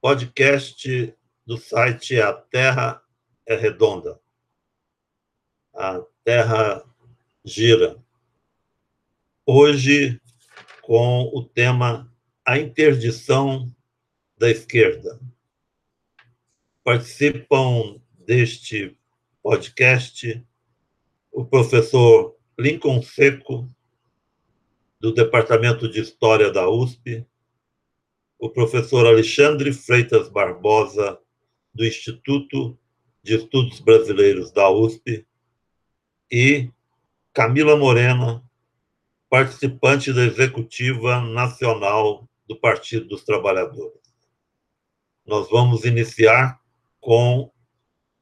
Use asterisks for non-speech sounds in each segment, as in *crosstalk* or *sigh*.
podcast do site A Terra é Redonda. A Terra gira. Hoje, com o tema A Interdição da Esquerda. Participam deste podcast o professor Lincoln Seco, do Departamento de História da USP, o professor Alexandre Freitas Barbosa, do Instituto de Estudos Brasileiros da USP, e Camila Morena, participante da Executiva Nacional do Partido dos Trabalhadores. Nós vamos iniciar com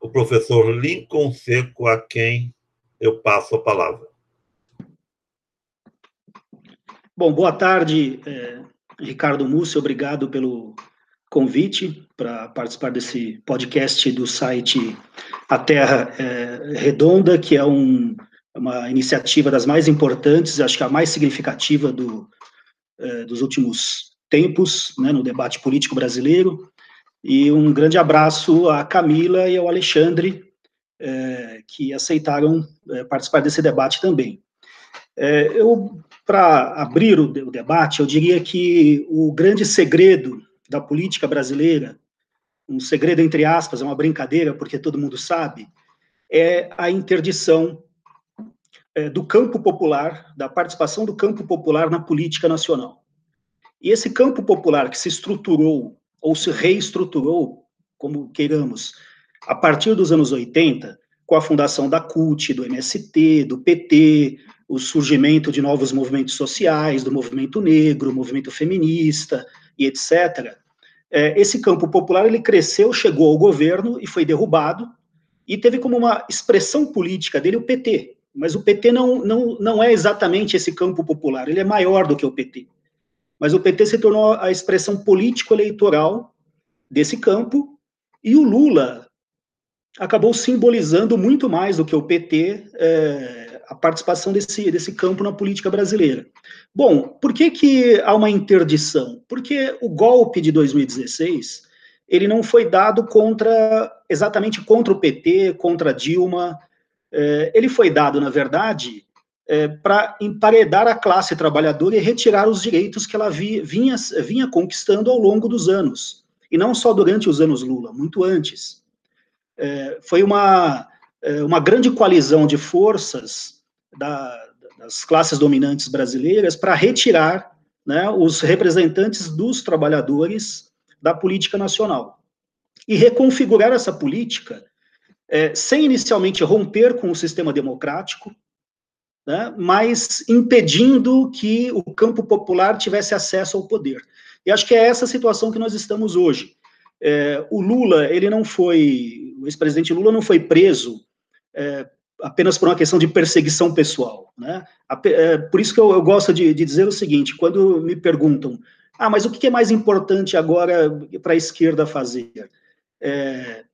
o professor Lincoln Seco, a quem eu passo a palavra. Bom, boa tarde, é, Ricardo Mussi, obrigado pelo convite para participar desse podcast do site A Terra é, Redonda, que é um, uma iniciativa das mais importantes, acho que a mais significativa do, é, dos últimos tempos, né, no debate político brasileiro. E um grande abraço à Camila e ao Alexandre, é, que aceitaram participar desse debate também. Eu para abrir o, o debate, eu diria que o grande segredo da política brasileira, um segredo entre aspas, é uma brincadeira, porque todo mundo sabe, é a interdição é, do campo popular, da participação do campo popular na política nacional. E esse campo popular que se estruturou, ou se reestruturou, como queiramos, a partir dos anos 80, com a fundação da CUT, do MST, do PT, o surgimento de novos movimentos sociais, do movimento negro, movimento feminista e etc. É, esse campo popular ele cresceu, chegou ao governo e foi derrubado e teve como uma expressão política dele o PT. Mas o PT não, não, não é exatamente esse campo popular, ele é maior do que o PT. Mas o PT se tornou a expressão político-eleitoral desse campo e o Lula acabou simbolizando muito mais do que o PT é, a participação desse, desse campo na política brasileira. Bom, por que, que há uma interdição? Porque o golpe de 2016 ele não foi dado contra exatamente contra o PT, contra Dilma. É, ele foi dado, na verdade, é, para emparedar a classe trabalhadora e retirar os direitos que ela vi, vinha, vinha conquistando ao longo dos anos. E não só durante os anos Lula, muito antes. É, foi uma, uma grande coalizão de forças da, das classes dominantes brasileiras para retirar né, os representantes dos trabalhadores da política nacional e reconfigurar essa política é, sem inicialmente romper com o sistema democrático, né, mas impedindo que o campo popular tivesse acesso ao poder. E acho que é essa situação que nós estamos hoje. É, o Lula, ele não foi, o ex-presidente Lula não foi preso é, apenas por uma questão de perseguição pessoal. Né? É, por isso que eu, eu gosto de, de, dizer o seguinte: quando me perguntam, ah, mas o que é mais importante agora para a esquerda fazer? É,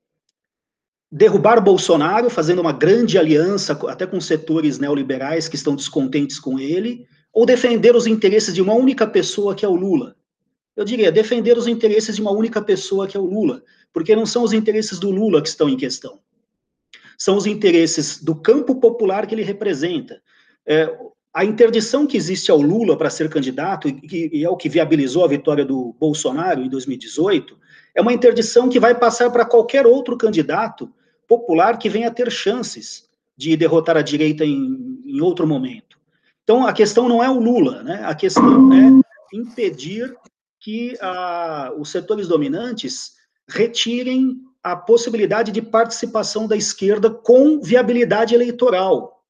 derrubar Bolsonaro, fazendo uma grande aliança, até com setores neoliberais que estão descontentes com ele, ou defender os interesses de uma única pessoa, que é o Lula? Eu diria, defender os interesses de uma única pessoa, que é o Lula, porque não são os interesses do Lula que estão em questão são os interesses do campo popular que ele representa. É, a interdição que existe ao Lula para ser candidato, e, e é o que viabilizou a vitória do Bolsonaro em 2018, é uma interdição que vai passar para qualquer outro candidato popular que venha ter chances de derrotar a direita em, em outro momento. Então, a questão não é o Lula, né? a questão é impedir que a, os setores dominantes retirem a possibilidade de participação da esquerda com viabilidade eleitoral.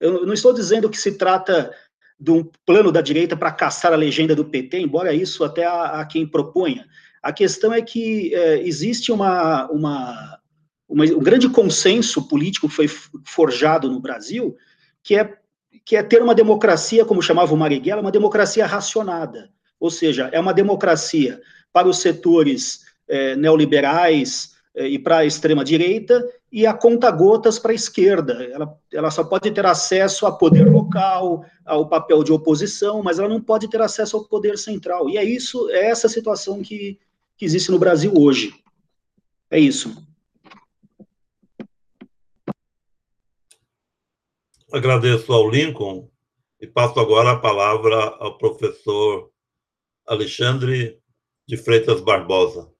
Eu não estou dizendo que se trata de um plano da direita para caçar a legenda do PT, embora isso até há, quem proponha. A questão é que é, existe uma, uma, uma, um grande consenso político que foi forjado no Brasil, que é, que é ter uma democracia, como chamava o Marighella, uma democracia racionada. Ou seja, é uma democracia para os setores é, neoliberais, e para a extrema-direita, e a conta-gotas para a esquerda. Ela, ela só pode ter acesso a poder local, ao papel de oposição, mas ela não pode ter acesso ao poder central. E é isso, é essa situação que, que existe no Brasil hoje. É isso. Agradeço ao Lincoln e passo agora a palavra ao professor Alexandre de Freitas Barbosa.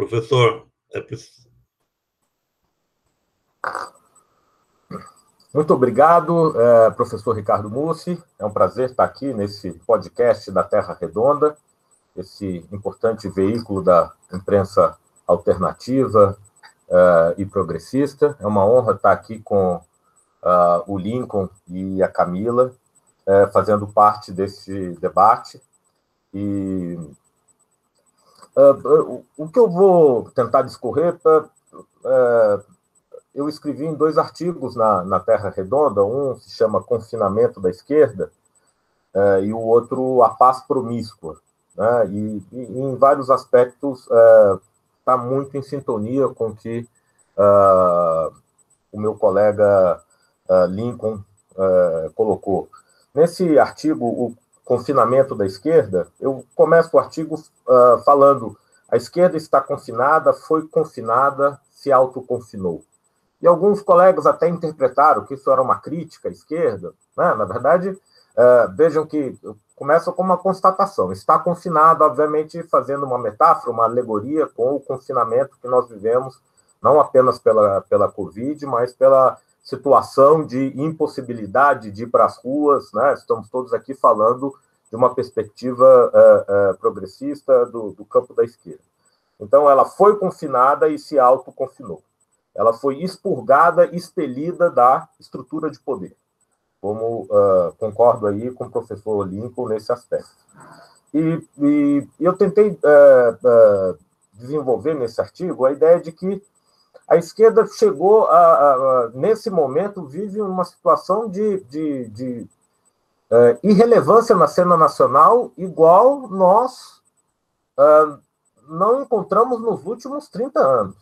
Professor, é Muito obrigado, é, professor Ricardo Mussi. É um prazer estar aqui nesse podcast da Terra Redonda, esse importante veículo da imprensa alternativa é, e progressista. É uma honra estar aqui com uh, o Lincoln e a Camila, é, fazendo parte desse debate. E uh, o que eu vou tentar discorrer, uh, eu escrevi em dois artigos na, na Terra Redonda, um se chama Confinamento da Esquerda, e o outro A Paz Promíscua. Né? E, e, em vários aspectos está muito em sintonia com o que o meu colega Lincoln colocou. Nesse artigo, o confinamento da esquerda, eu começo o artigo uh, falando a esquerda está confinada, foi confinada, se autoconfinou. E alguns colegas até interpretaram que isso era uma crítica à esquerda. Né? Na verdade, vejam que começa com uma constatação. Está confinado, obviamente, fazendo uma metáfora, uma alegoria com o confinamento que nós vivemos, não apenas pela, pela Covid, mas pela situação de impossibilidade de ir para as ruas, né? Estamos todos aqui falando de uma perspectiva uh, uh, progressista do, do, campo da esquerda. Então, ela foi confinada e se autoconfinou. Ela foi expurgada, expelida da estrutura de poder. Como uh, concordo aí com o professor Olimpo nesse aspecto. E, e eu tentei desenvolver nesse artigo a ideia de que a esquerda chegou a, a, a, nesse momento vive uma situação de, de, de uh, irrelevância na cena nacional igual nós uh, não encontramos nos últimos 30 anos.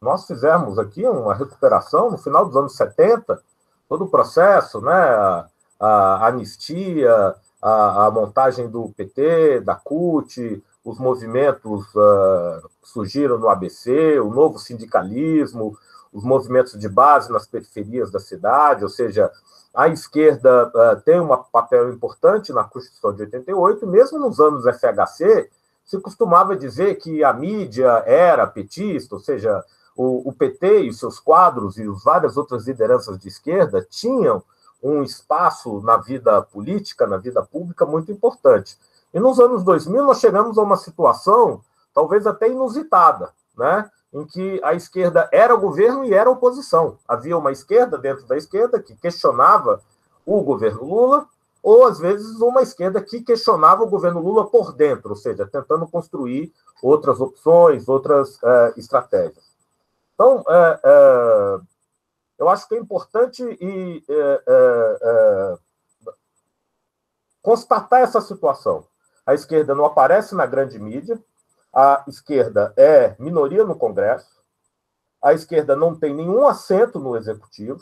Nós fizemos aqui uma recuperação no final dos anos 70, todo o processo, né, a, a anistia, a, a, montagem do PT, da CUT, os movimentos uh, surgiram no ABC, o novo sindicalismo, os movimentos de base nas periferias da cidade, ou seja, a esquerda uh, tem um papel importante na Constituição de 88, mesmo nos anos FHC, se costumava dizer que a mídia era petista, ou seja, o, o PT e seus quadros e as várias outras lideranças de esquerda tinham um espaço na vida política, na vida pública muito importante. E nos anos 2000 nós chegamos a uma situação talvez até inusitada, né? em que a esquerda era o governo e era a oposição. Havia uma esquerda dentro da esquerda que questionava o governo Lula, ou às vezes uma esquerda que questionava o governo Lula por dentro, ou seja, tentando construir outras opções, outras uh, estratégias. Então, uh, uh, eu acho que é importante e, constatar essa situação. A esquerda não aparece na grande mídia, a esquerda é minoria no Congresso, a esquerda não tem nenhum assento no executivo,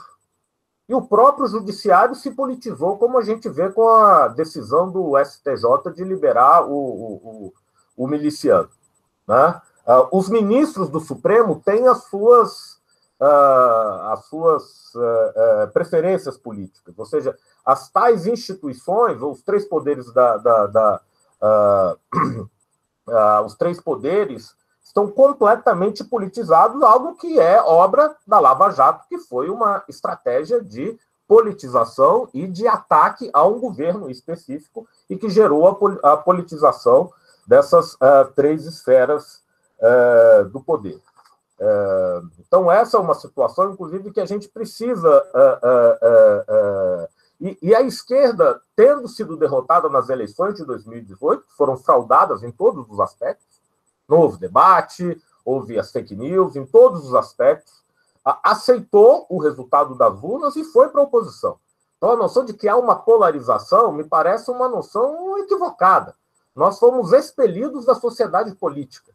e o próprio judiciário se politizou, como a gente vê com a decisão do STJ de liberar o, o, o, o miliciano. Né? Uh, os ministros do Supremo têm as suas, uh, as suas uh, preferências políticas, ou seja, as tais instituições, os três poderes da, da, da uh, *clears throat* os três poderes estão completamente politizados, algo que é obra da Lava Jato, que foi uma estratégia de politização e de ataque a um governo específico e que gerou a, a politização dessas uh, três esferas uh, do poder. Uh, então, essa é uma situação, inclusive, que a gente precisa e, e, a esquerda, tendo sido derrotada nas eleições de 2018, foram fraudadas em todos os aspectos, não houve debate, houve as fake news, em todos os aspectos, aceitou o resultado das urnas e foi para a oposição. Então, a noção de que há uma polarização me parece uma noção equivocada. Nós fomos expelidos da sociedade política.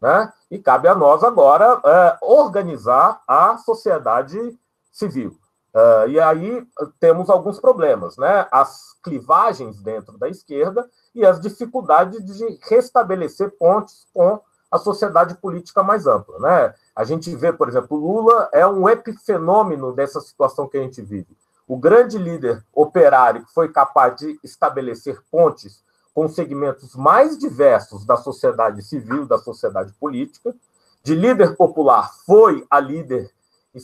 Né? E cabe a nós agora é, organizar a sociedade civil. Uh, e aí temos alguns problemas, né? As clivagens dentro da esquerda e as dificuldades de restabelecer pontes com a sociedade política mais ampla, né? A gente vê, por exemplo, Lula é um epifenômeno dessa situação que a gente vive. O grande líder operário que foi capaz de estabelecer pontes com segmentos mais diversos da sociedade civil, da sociedade política, de líder popular foi a líder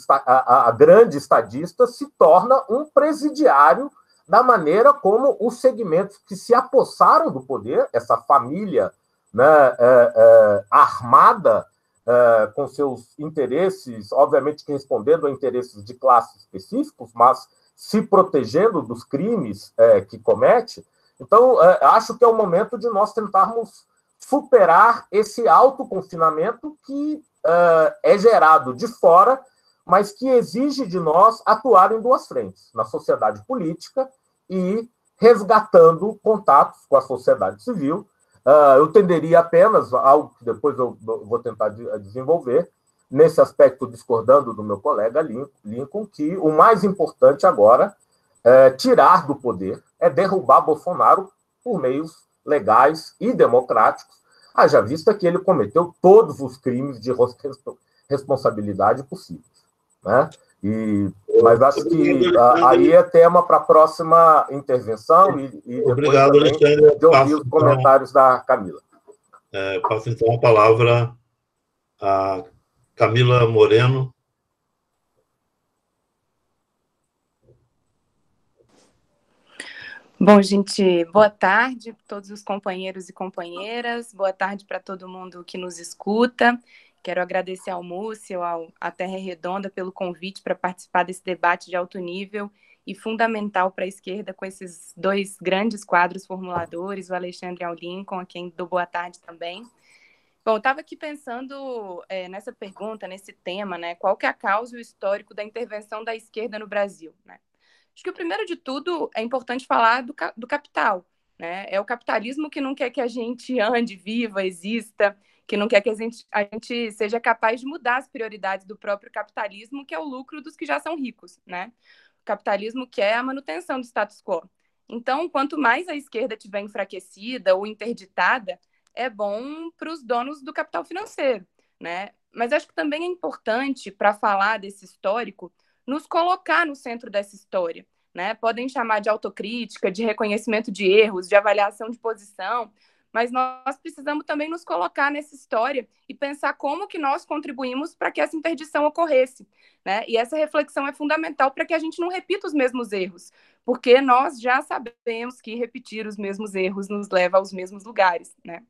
a, a, grande estadista se torna um presidiário da maneira como os segmentos que se apossaram do poder, essa família né, é, é, armada é, com seus interesses, obviamente que respondendo a interesses de classes específicos, mas se protegendo dos crimes é, que comete. Então, é, acho que é o momento de nós tentarmos superar esse autoconfinamento que é, é gerado de fora mas que exige de nós atuar em duas frentes, na sociedade política e resgatando contatos com a sociedade civil. Uh, eu tenderia apenas, algo que depois eu vou tentar desenvolver, nesse aspecto, discordando do meu colega Lincoln, que o mais importante agora é tirar do poder, é derrubar Bolsonaro por meios legais e democráticos, haja vista que ele cometeu todos os crimes de responsabilidade possíveis. Né? E, mas acho que a, aí é tema para a próxima intervenção e, e depois Obrigado, Alexandre. de ouvir os então comentários então, da Camila. É, passo então a palavra a Camila Moreno. Bom, gente, boa tarde a todos os companheiros e companheiras, boa tarde para todo mundo que nos escuta. Quero agradecer ao Múcio, ao, à Terra Redonda, pelo convite para participar desse debate de alto nível e fundamental para a esquerda, com esses dois grandes quadros formuladores, o Alexandre e o Lincoln, a quem dou boa tarde também. Bom, estava aqui pensando é, nessa pergunta, nesse tema, né? Qual que é a causa e o histórico da intervenção da esquerda no Brasil, né? Acho que o primeiro de tudo é importante falar do, do capital, né? É o capitalismo que não quer que a gente ande, viva, exista, que não quer que a gente, a gente seja capaz de mudar as prioridades do próprio capitalismo, que é o lucro dos que já são ricos, né? O capitalismo quer a manutenção do status quo. Então, quanto mais a esquerda tiver enfraquecida ou interditada, é bom para os donos do capital financeiro, né? Mas acho que também é importante, para falar desse histórico, nos colocar no centro dessa história. Né? Podem chamar de autocrítica, de reconhecimento de erros, de avaliação de posição, mas nós precisamos também nos colocar nessa história e pensar como que nós contribuímos para que essa interdição ocorresse, né? E essa reflexão é fundamental para que a gente não repita os mesmos erros, porque nós já sabemos que repetir os mesmos erros nos leva aos mesmos lugares, né?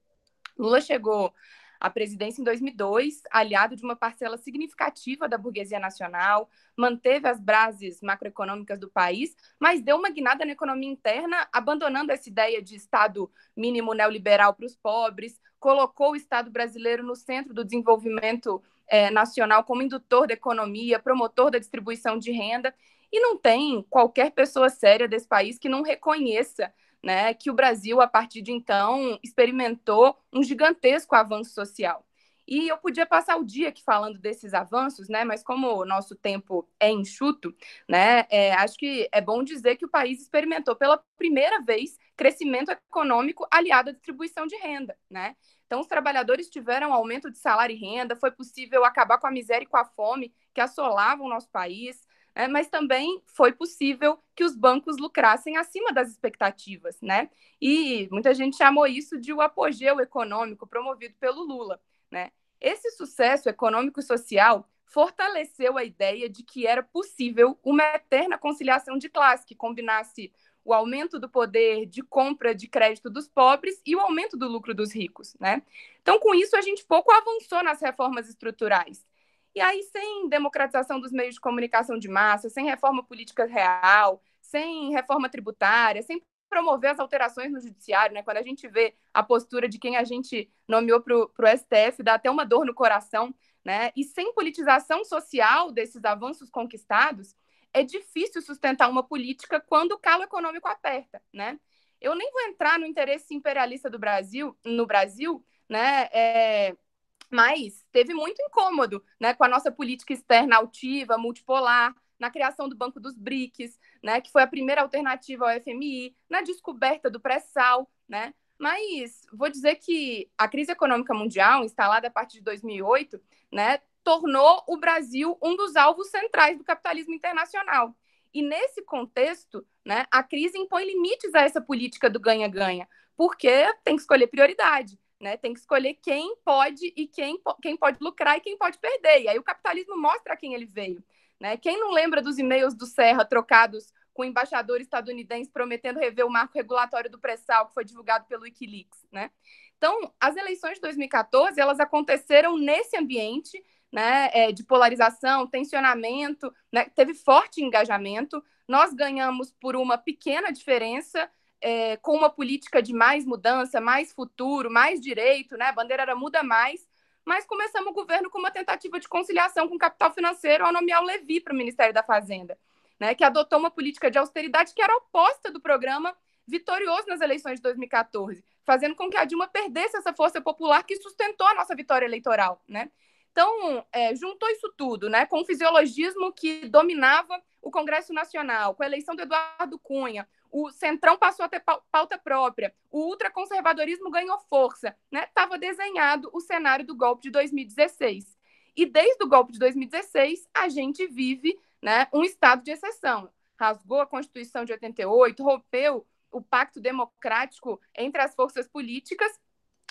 Lula chegou a presidência em 2002, aliado de uma parcela significativa da burguesia nacional, manteve as bases macroeconômicas do país, mas deu uma guinada na economia interna, abandonando essa ideia de Estado mínimo neoliberal para os pobres, colocou o Estado brasileiro no centro do desenvolvimento é, nacional como indutor da economia, promotor da distribuição de renda, e não tem qualquer pessoa séria desse país que não reconheça né, que o Brasil, a partir de então, experimentou um gigantesco avanço social. E eu podia passar o dia aqui falando desses avanços, né? Mas como o nosso tempo é enxuto, né? É, acho que é bom dizer que o país experimentou pela primeira vez crescimento econômico aliado à distribuição de renda, né? Então, os trabalhadores tiveram aumento de salário e renda, foi possível acabar com a miséria e com a fome que assolavam o nosso país, é, mas também foi possível que os bancos lucrassem acima das expectativas, né? E muita gente chamou isso de o apogeu econômico promovido pelo Lula, né? Esse sucesso econômico e social fortaleceu a ideia de que era possível uma eterna conciliação de classe que combinasse o aumento do poder de compra de crédito dos pobres e o aumento do lucro dos ricos, né? Então, com isso, a gente pouco avançou nas reformas estruturais. E aí, sem democratização dos meios de comunicação de massa, sem reforma política real, sem reforma tributária, sem promover as alterações no judiciário, né? Quando a gente vê a postura de quem a gente nomeou para o STF, dá até uma dor no coração, né? E sem politização social desses avanços conquistados, é difícil sustentar uma política quando o calo econômico aperta, né? Eu nem vou entrar no interesse imperialista do Brasil, no Brasil, né? É, mas teve muito incômodo né, com a nossa política externa altiva, multipolar, na criação do Banco dos BRICS, né, que foi a primeira alternativa ao FMI, na descoberta do pré-sal, né? Mas vou dizer que a crise econômica mundial, instalada a partir de 2008, né, tornou o Brasil um dos alvos centrais do capitalismo internacional. E nesse contexto, né, a crise impõe limites a essa política do ganha-ganha, porque tem que escolher prioridade, né? Tem que escolher quem pode e quem, quem pode lucrar e quem pode perder. E aí o capitalismo mostra a quem ele veio. Né? Quem não lembra dos e-mails do Serra trocados com o embaixador estadunidense prometendo rever o marco regulatório do pré-sal que foi divulgado pelo Wikileaks, né? Então, as eleições de 2014, elas aconteceram nesse ambiente, né, é, de polarização, tensionamento, né, teve forte engajamento. Nós ganhamos por uma pequena diferença, é, com uma política de mais mudança, mais futuro, mais direito, né? A bandeira era muda mais, mas começamos o governo com uma tentativa de conciliação com o capital financeiro ao nomear o Levi para o Ministério da Fazenda né, que adotou uma política de austeridade que era oposta do programa vitorioso nas eleições de 2014, fazendo com que a Dilma perdesse essa força popular que sustentou a nossa vitória eleitoral, né? Então, é, juntou isso tudo, né, com o fisiologismo que dominava o Congresso Nacional, com a eleição do Eduardo Cunha, o Centrão passou a ter pauta própria, o ultraconservadorismo ganhou força, né? Estava desenhado o cenário do golpe de 2016. E desde o golpe de 2016, a gente vive né, um estado de exceção. Rasgou a Constituição de 88, rompeu o pacto democrático entre as forças políticas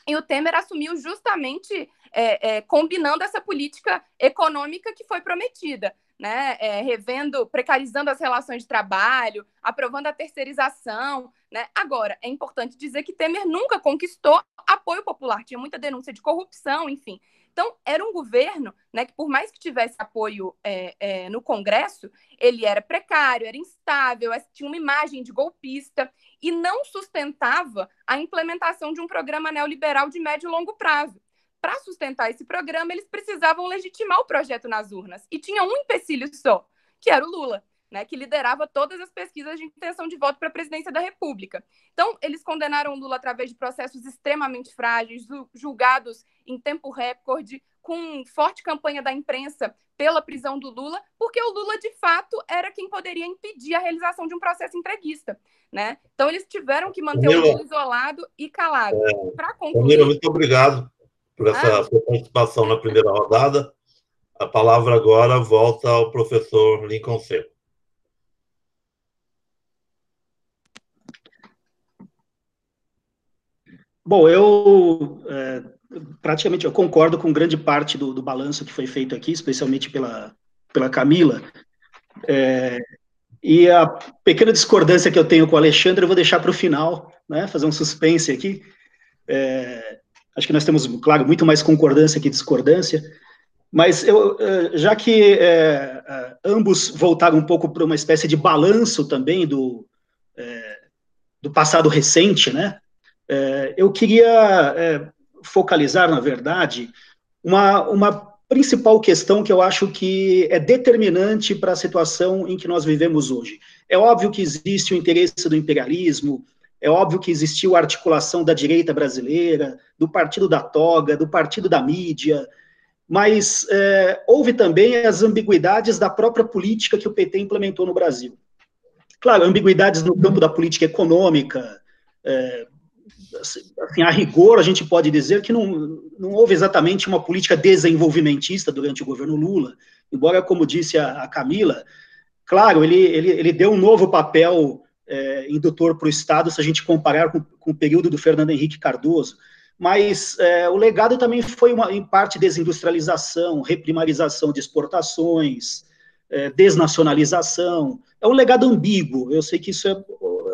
e o Temer assumiu justamente é, é, combinando essa política econômica que foi prometida, né? É, revendo, precarizando as relações de trabalho, aprovando a terceirização. Né? Agora, é importante dizer que Temer nunca conquistou apoio popular, tinha muita denúncia de corrupção, enfim. Então, era um governo né, que, por mais que tivesse apoio é, é, no Congresso, ele era precário, era instável, tinha uma imagem de golpista e não sustentava a implementação de um programa neoliberal de médio e longo prazo. Para sustentar esse programa, eles precisavam legitimar o projeto nas urnas. E tinha um empecilho só, que era o Lula né, que liderava todas as pesquisas de intenção de voto para a presidência da República. Então, eles condenaram Lula através de processos extremamente frágeis, julgados em tempo recorde, com forte campanha da imprensa pela prisão do Lula, porque o Lula, de fato, era quem poderia impedir a realização de um processo entreguista. Né? Então, eles tiveram que manter Camila, o Lula isolado e calado. É, para concluir... Camila, muito obrigado por essa ah, sua participação na primeira rodada. A palavra agora volta ao professor Lincoln Seco. Bom, eu é, praticamente eu concordo com grande parte do, do, balanço que foi feito aqui, especialmente pela, pela Camila. É, e a pequena discordância que eu tenho com o Alexandre eu vou deixar para o final, né, fazer um suspense aqui. É, acho que nós temos, claro, muito mais concordância que discordância, mas eu, é, já que é, ambos voltaram um pouco para uma espécie de balanço também do, é, do passado recente, né? É, eu queria focalizar, na verdade, uma, uma principal questão que eu acho que é determinante para a situação em que nós vivemos hoje. É óbvio que existe o interesse do imperialismo, é óbvio que existiu a articulação da direita brasileira, do partido da toga, do partido da mídia, mas é, houve também as ambiguidades da própria política que o PT implementou no Brasil. Claro, ambiguidades no campo da política econômica, é, assim, a rigor, a gente pode dizer que não, não houve exatamente uma política desenvolvimentista durante o governo Lula, embora, como disse a, a Camila, claro, ele, ele, ele deu um novo papel é, indutor para o Estado, se a gente comparar com, com, o período do Fernando Henrique Cardoso, mas é, o legado também foi, uma, em parte, desindustrialização, reprimarização de exportações, é, desnacionalização, é um legado ambíguo, eu sei que isso é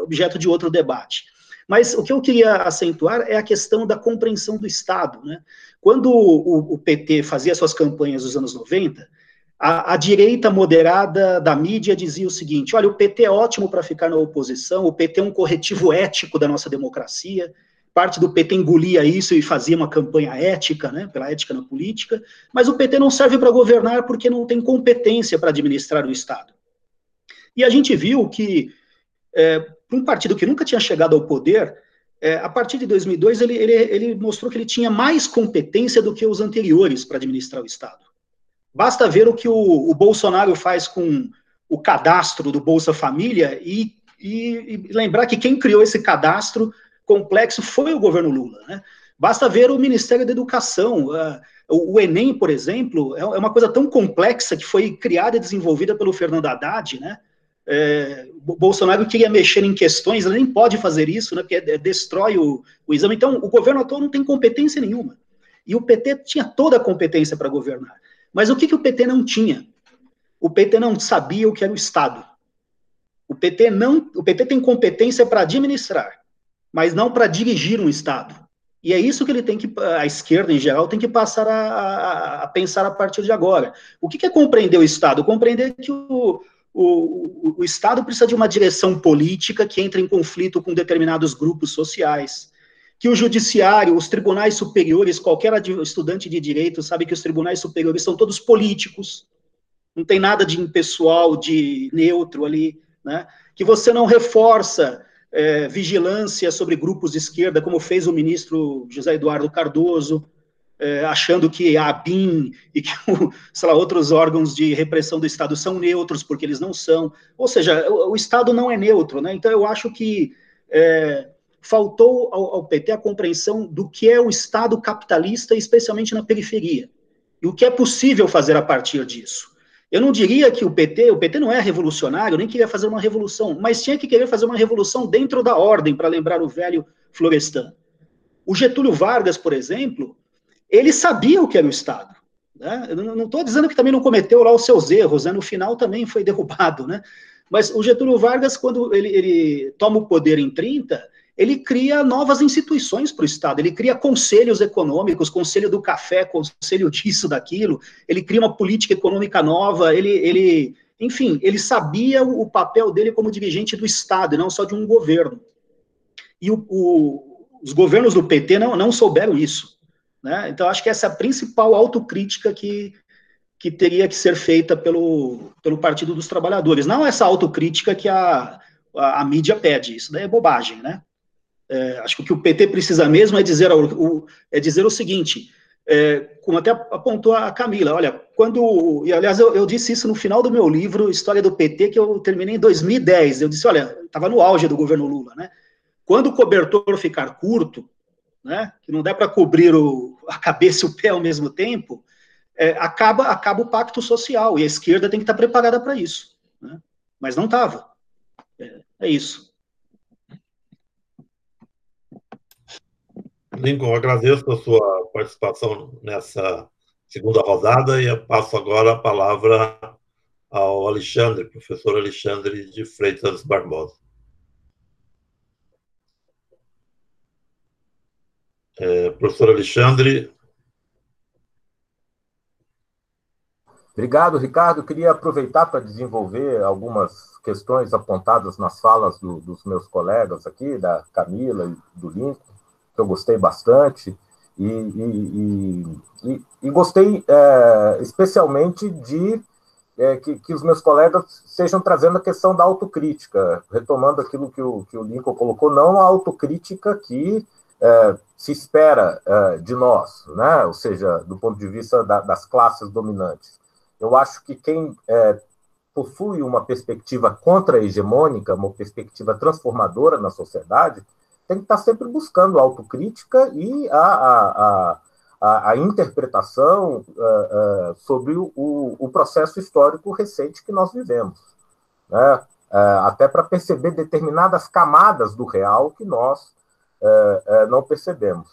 objeto de outro debate. Mas o que eu queria acentuar é a questão da compreensão do Estado. Né? Quando o, o PT fazia suas campanhas nos anos 90, a, a, direita moderada da mídia dizia o seguinte: olha, o PT é ótimo para ficar na oposição, o PT é um corretivo ético da nossa democracia. Parte do PT engolia isso e fazia uma campanha ética, né, pela ética na política, mas o PT não serve para governar porque não tem competência para administrar o Estado. E a gente viu que é, um partido que nunca tinha chegado ao poder, é, a partir de 2002 ele, ele, ele mostrou que ele tinha mais competência do que os anteriores para administrar o Estado. Basta ver o que o, o Bolsonaro faz com o cadastro do Bolsa Família e, e, e, lembrar que quem criou esse cadastro complexo foi o governo Lula. Né? Basta ver o Ministério da Educação. Uh, o, o, Enem, por exemplo, é, é, uma coisa tão complexa que foi criada e desenvolvida pelo Fernando Haddad, né? É, Bolsonaro queria mexer em questões, ele nem pode fazer isso, né, porque é, destrói o, o exame. Então, o governo atual não tem competência nenhuma. E o PT tinha toda a competência para governar. Mas o que, que o PT não tinha? O PT não sabia o que era o Estado. O PT não, o PT tem competência para administrar, mas não para dirigir um Estado. E é isso que ele tem que, a esquerda em geral, tem que passar a, a, a pensar a partir de agora. O que, que é compreender o Estado? Compreender que o, o, o, Estado precisa de uma direção política que entra em conflito com determinados grupos sociais, que o judiciário, os tribunais superiores, qualquer estudante de direito sabe que os tribunais superiores são todos políticos, não tem nada de impessoal, de neutro ali, né? que você não reforça é, vigilância sobre grupos de esquerda, como fez o ministro José Eduardo Cardoso, é, achando que a ABIN e que, sei lá, outros órgãos de repressão do Estado são neutros, porque eles não são. Ou seja, o, o Estado não é neutro, né? Então, eu acho que é, faltou ao, ao, PT a compreensão do que é o Estado capitalista, especialmente na periferia, e o que é possível fazer a partir disso. Eu não diria que o PT, o PT não é revolucionário, nem queria fazer uma revolução, mas tinha que querer fazer uma revolução dentro da ordem, para lembrar o velho Florestan. O Getúlio Vargas, por exemplo, ele sabia o que era o Estado. Né? Eu não estou dizendo que também não cometeu lá os seus erros, né? no final também foi *laughs* derrubado, né? Mas o Getúlio Vargas, quando ele, ele toma o poder em 30, ele cria novas instituições para o Estado, ele cria conselhos econômicos, conselho do café, conselho disso, daquilo, ele cria uma política econômica nova, ele, ele enfim, ele sabia o papel dele como dirigente do Estado, e não só de um governo. E o, o, os governos do PT não, não souberam isso. Né? Então, acho que essa é a principal autocrítica que, que teria que ser feita pelo, pelo Partido dos Trabalhadores. Não essa autocrítica que a, a, a mídia pede, isso daí é bobagem, né? É, acho que o que o PT precisa mesmo é dizer, o, é dizer o seguinte, é, como até apontou a Camila, olha, quando, e aliás eu, eu, disse isso no final do meu livro, História do PT, que eu terminei em 2010, eu disse, olha, estava no auge do governo Lula, né? Quando o cobertor ficar curto, né, que não dá para cobrir o, a cabeça e o pé ao mesmo tempo, é, acaba, acaba o pacto social, e a esquerda tem que estar preparada para isso. Né? Mas não estava. É, é, isso. Lincoln, agradeço a sua participação nessa segunda rodada e passo agora a palavra ao Alexandre, professor Alexandre de Freitas Barbosa. É, professor Alexandre. Obrigado, Ricardo. Queria aproveitar para desenvolver algumas questões apontadas nas falas do, dos meus colegas aqui, da Camila e do Lincoln, que eu gostei bastante. E, e, e, e gostei é, especialmente de é, que, que, os meus colegas estejam trazendo a questão da autocrítica, retomando aquilo que o, que o Lincoln colocou, não a autocrítica que é, se espera é, de nós, né? ou seja, do ponto de vista da, das classes dominantes. Eu acho que quem é, possui uma perspectiva contra-hegemônica, uma perspectiva transformadora na sociedade, tem que estar sempre buscando a autocrítica e a, a, a, a interpretação uh, uh, sobre o, o, processo histórico recente que nós vivemos. Né? Uh, até para perceber determinadas camadas do real que nós não percebemos.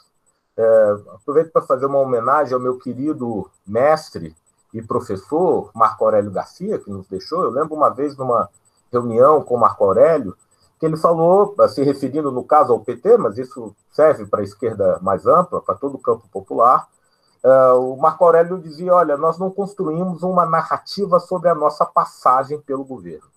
Aproveito para fazer uma homenagem ao meu querido mestre e professor Marco Aurélio Garcia, que nos deixou. Eu lembro uma vez numa reunião com Marco Aurélio, que ele falou, se referindo no caso ao PT, mas isso serve para a esquerda mais ampla, para todo o campo popular. Uh, o Marco Aurélio dizia: Olha, nós não construímos uma narrativa sobre a nossa passagem pelo governo.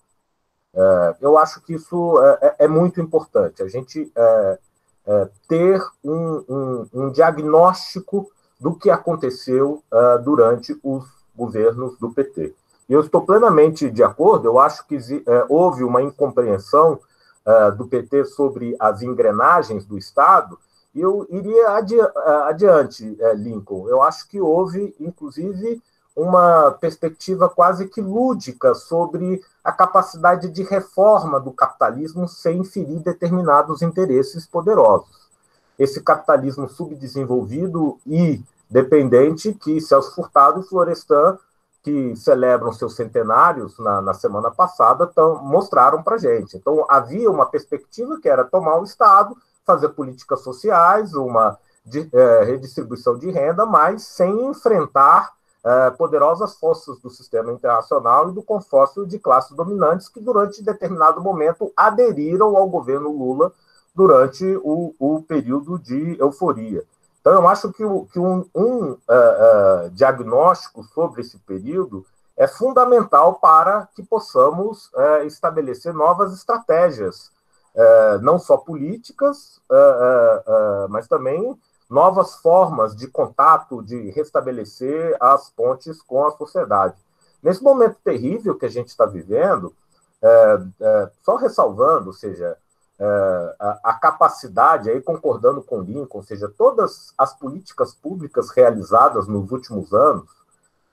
Uh, eu acho que isso é, é muito importante. A gente uh, é, ter um, um, um, diagnóstico do que aconteceu durante os governos do PT. E eu estou plenamente de acordo, eu acho que houve uma incompreensão uh, do PT sobre as engrenagens do Estado, eu iria adi adiante, Lincoln. Eu acho que houve, inclusive, uma perspectiva quase que lúdica sobre a capacidade de reforma do capitalismo sem inferir determinados interesses poderosos. Esse capitalismo subdesenvolvido e dependente que Celso Furtado e Florestan, que celebram seus centenários na, na semana passada, tão, mostraram para gente. Então, havia uma perspectiva que era tomar o Estado, fazer políticas sociais, uma de, é, redistribuição de renda, mas sem enfrentar é, poderosas forças do sistema internacional e do consórcio de classes dominantes que, durante determinado momento, aderiram ao governo Lula durante o, o período de euforia. Então, eu acho que, que um, um uh, uh, diagnóstico sobre esse período é fundamental para que possamos uh, estabelecer novas estratégias, não só políticas, mas também novas formas de contato, de restabelecer as pontes com a sociedade. Nesse momento terrível que a gente está vivendo, só ressalvando, ou seja, é, a, a, capacidade, aí concordando com Lincoln, ou seja, todas as políticas públicas realizadas nos últimos anos,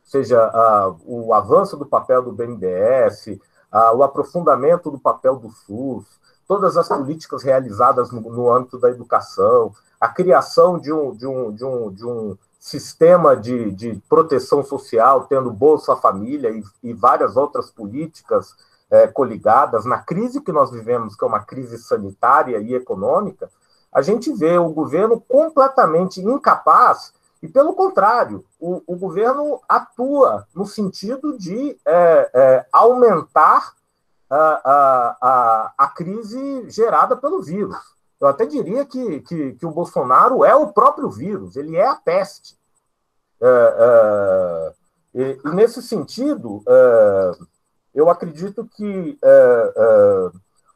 seja a, o avanço do papel do BNDES, a, o aprofundamento do papel do SUS, todas as políticas realizadas no, no âmbito da educação, a criação de um, de um, de um, de um sistema de, de proteção social, tendo Bolsa Família e, e várias outras políticas é, coligadas, na crise que nós vivemos, que é uma crise sanitária e econômica, a gente vê o governo completamente incapaz e, pelo contrário, o, o governo atua no sentido de é, é, aumentar a, a, a, a crise gerada pelo vírus. Eu até diria que, que, que, o Bolsonaro é o próprio vírus, ele é a peste. É, é, e, e, nesse sentido, é, eu acredito que é, é,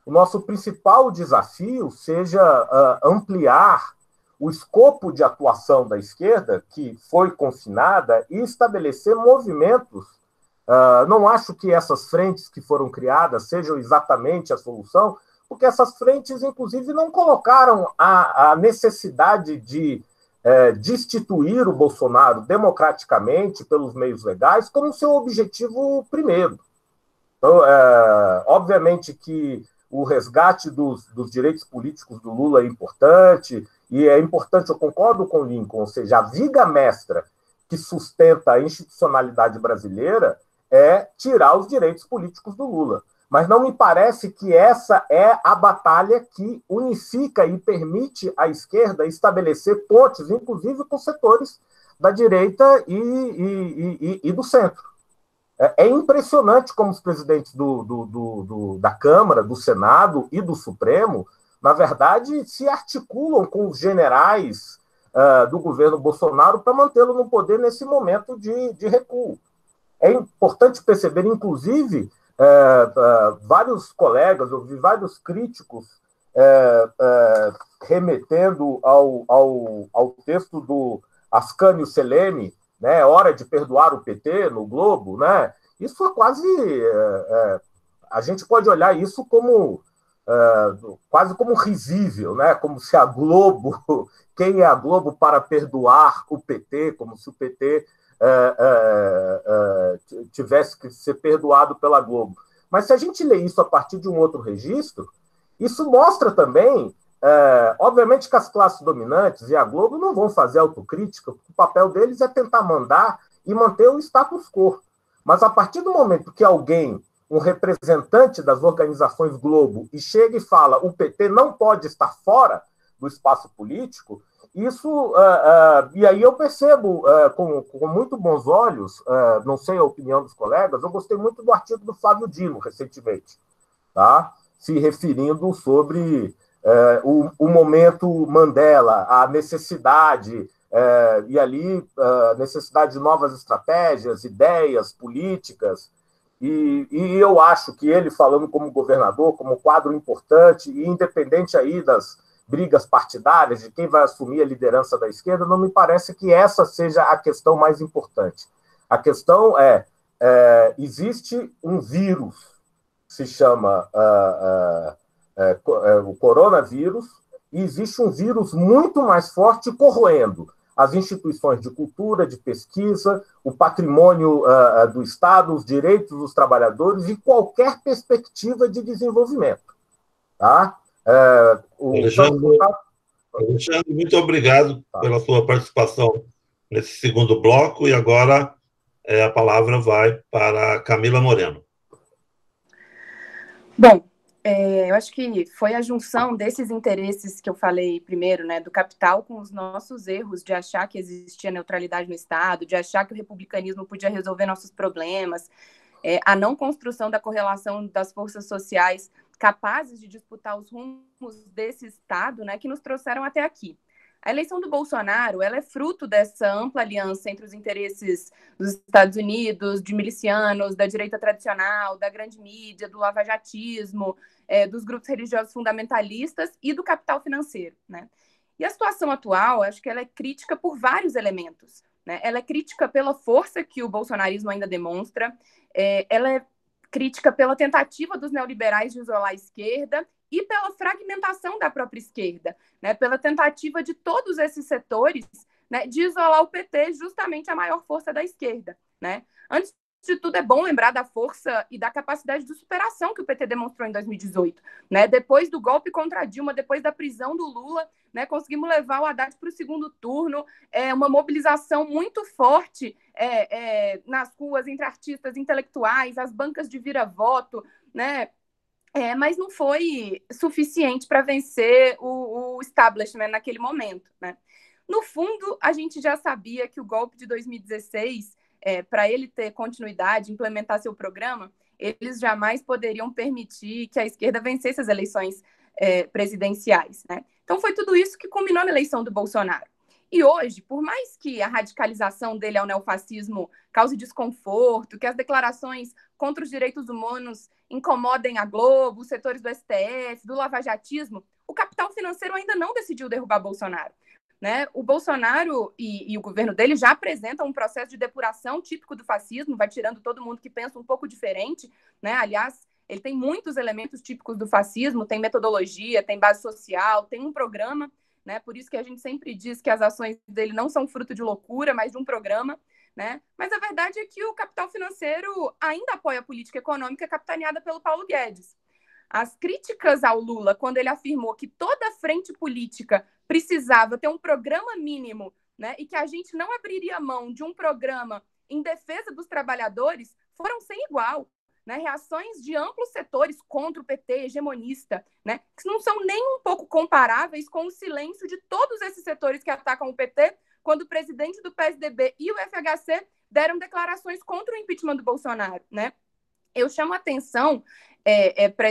o nosso principal desafio seja é, ampliar o escopo de atuação da esquerda, que foi confinada, e estabelecer movimentos. não acho que essas frentes que foram criadas sejam exatamente a solução, porque essas frentes, inclusive, não colocaram a, a necessidade de é, destituir o Bolsonaro democraticamente pelos meios legais como seu objetivo primeiro. Então, é, obviamente que o resgate dos, dos, direitos políticos do Lula é importante, e é importante, eu concordo com o Lincoln, ou seja, a viga mestra que sustenta a institucionalidade brasileira é tirar os direitos políticos do Lula mas não me parece que essa é a batalha que unifica e permite à esquerda estabelecer pontes, inclusive com setores da direita e, e, e, e do centro. É, é, impressionante como os presidentes do, do, do, da Câmara, do Senado e do Supremo, na verdade, se articulam com os generais uh, do governo Bolsonaro para mantê-lo no poder nesse momento de, de recuo. É importante perceber, inclusive, é, é, vários colegas, eu vi vários críticos remetendo ao, ao, ao texto do Ascânio Selene, né, Hora de Perdoar o PT, no Globo, né? Isso é quase. É, é, a gente pode olhar isso como quase como risível, né? Como se a Globo, *laughs* quem é a Globo para perdoar o PT, como se o PT é, é, é, tivesse que ser perdoado pela Globo. Mas se a gente lê isso a partir de um outro registro, isso mostra também, é, obviamente, que as classes dominantes e a Globo não vão fazer autocrítica, o papel deles é tentar mandar e manter o status quo. Mas a partir do momento que alguém, um representante das organizações Globo, e chega e fala o PT não pode estar fora do espaço político, isso, uh, uh, e aí eu percebo uh, com, com, muito bons olhos, não sei a opinião dos colegas, eu gostei muito do artigo do Flávio Dino, recentemente, tá? se referindo sobre o, o, momento Mandela, a necessidade, e ali a necessidade de novas estratégias, ideias, políticas, e, e eu acho que ele falando como governador, como quadro importante, e independente aí das brigas partidárias, de quem vai assumir a liderança da esquerda, não me parece que essa seja a questão mais importante. A questão é, é existe um vírus, se chama uh, uh, o coronavírus, e existe um vírus muito mais forte corroendo as instituições de cultura, de pesquisa, o patrimônio uh, do Estado, os direitos dos trabalhadores e qualquer perspectiva de desenvolvimento. Tá? Uh, Alexandre, Alexandre, muito obrigado tá. pela sua participação nesse segundo bloco e agora é, a palavra vai para Camila Moreno. Bom, é, eu acho que foi a junção desses interesses que eu falei primeiro, né, do capital com os nossos erros de achar que existia neutralidade no Estado, de achar que o republicanismo podia resolver nossos problemas, é, a não construção da correlação das forças sociais capazes de disputar os rumos desse Estado, né, que nos trouxeram até aqui. A eleição do Bolsonaro ela é fruto dessa ampla aliança entre os interesses dos Estados Unidos, de milicianos, da direita tradicional, da grande mídia, do lavajatismo, é, dos grupos religiosos fundamentalistas e do capital financeiro. Né? E a situação atual, acho que ela é crítica por vários elementos. Né? Ela é crítica pela força que o bolsonarismo ainda demonstra, é, ela é crítica pela tentativa dos neoliberais de isolar a esquerda e pela fragmentação da própria esquerda, né, pela tentativa de todos esses setores né, de isolar o PT, justamente a maior força da esquerda. Né? Antes de tudo, é bom lembrar da força e da capacidade de superação que o PT demonstrou em 2018. Né? Depois do golpe contra Dilma, depois da prisão do Lula, né, conseguimos levar o Haddad para o segundo turno, é, uma mobilização muito forte é, é, nas ruas entre artistas intelectuais, as bancas de vira-voto, né? É, mas não foi suficiente para vencer o, o establishment naquele momento. Né? No fundo, a gente já sabia que o golpe de 2016 é, para ele ter continuidade, implementar seu programa, eles jamais poderiam permitir que a esquerda vencesse as eleições é, presidenciais. Né? Então, foi tudo isso que culminou na eleição do Bolsonaro. E hoje, por mais que a radicalização dele ao neofascismo cause desconforto, que as declarações contra os direitos humanos incomodem a Globo, os setores do STF, do lavajatismo, o capital financeiro ainda não decidiu derrubar Bolsonaro. Né? O Bolsonaro e, e, o governo dele já apresentam um processo de depuração típico do fascismo, vai tirando todo mundo que pensa um pouco diferente. Né? Aliás, ele tem muitos elementos típicos do fascismo, tem metodologia, tem base social, tem um programa. Né? Por isso que a gente sempre diz que as ações dele não são fruto de loucura, mas de um programa. Né? Mas a verdade é que o capital financeiro ainda apoia a política econômica capitaneada pelo Paulo Guedes. As críticas ao Lula, quando ele afirmou que toda frente política precisava ter um programa mínimo, né, e que a gente não abriria mão de um programa em defesa dos trabalhadores, foram sem igual. Né, reações de amplos setores contra o PT hegemonista, né, que não são nem um pouco comparáveis com o silêncio de todos esses setores que atacam o PT, quando o presidente do PSDB e o FHC deram declarações contra o impeachment do Bolsonaro. Né? Eu chamo atenção é, é, para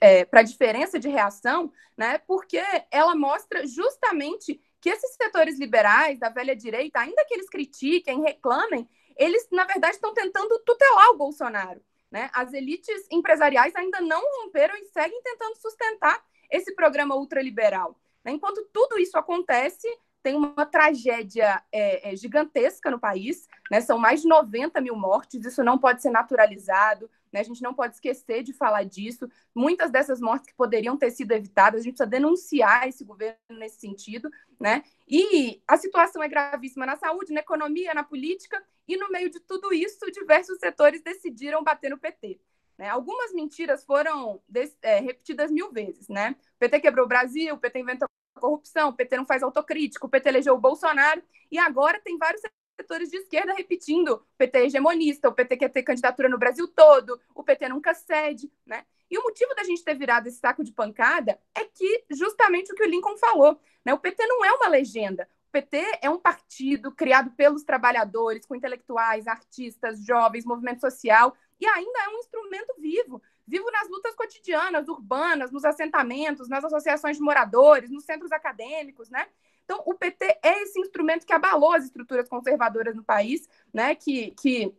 é, a diferença de reação, né? Porque ela mostra justamente que esses setores liberais da velha direita, ainda que eles critiquem, reclamem, eles na verdade estão tentando tutelar o Bolsonaro. Né? As elites empresariais ainda não romperam e seguem tentando sustentar esse programa ultraliberal. Né? Enquanto tudo isso acontece, tem uma tragédia é, é, gigantesca no país, né? são mais de 90 mil mortes, isso não pode ser naturalizado, né? A gente não pode esquecer de falar disso. Muitas dessas mortes que poderiam ter sido evitadas, a gente precisa denunciar esse governo nesse sentido, né? E a situação é gravíssima na saúde, na economia, na política, e no meio de tudo isso, diversos setores decidiram bater no PT. Né? Algumas mentiras foram é, repetidas mil vezes, né? O PT quebrou o Brasil, o PT inventou corrupção, o PT não faz autocrítica, o PT elegeu o Bolsonaro, e agora tem vários setores de esquerda repetindo o PT é hegemonista, o PT quer ter candidatura no Brasil todo, o PT nunca cede, né? E o motivo da gente ter virado esse saco de pancada é que justamente o que o Lincoln falou, né? O PT não é uma legenda. O PT é um partido criado pelos trabalhadores, com intelectuais, artistas, jovens, movimento social, e ainda é um instrumento vivo, vivo nas lutas cotidianas, urbanas, nos assentamentos, nas associações de moradores, nos centros acadêmicos, né? Então, o PT é esse instrumento que abalou as estruturas conservadoras no país, né? Que, que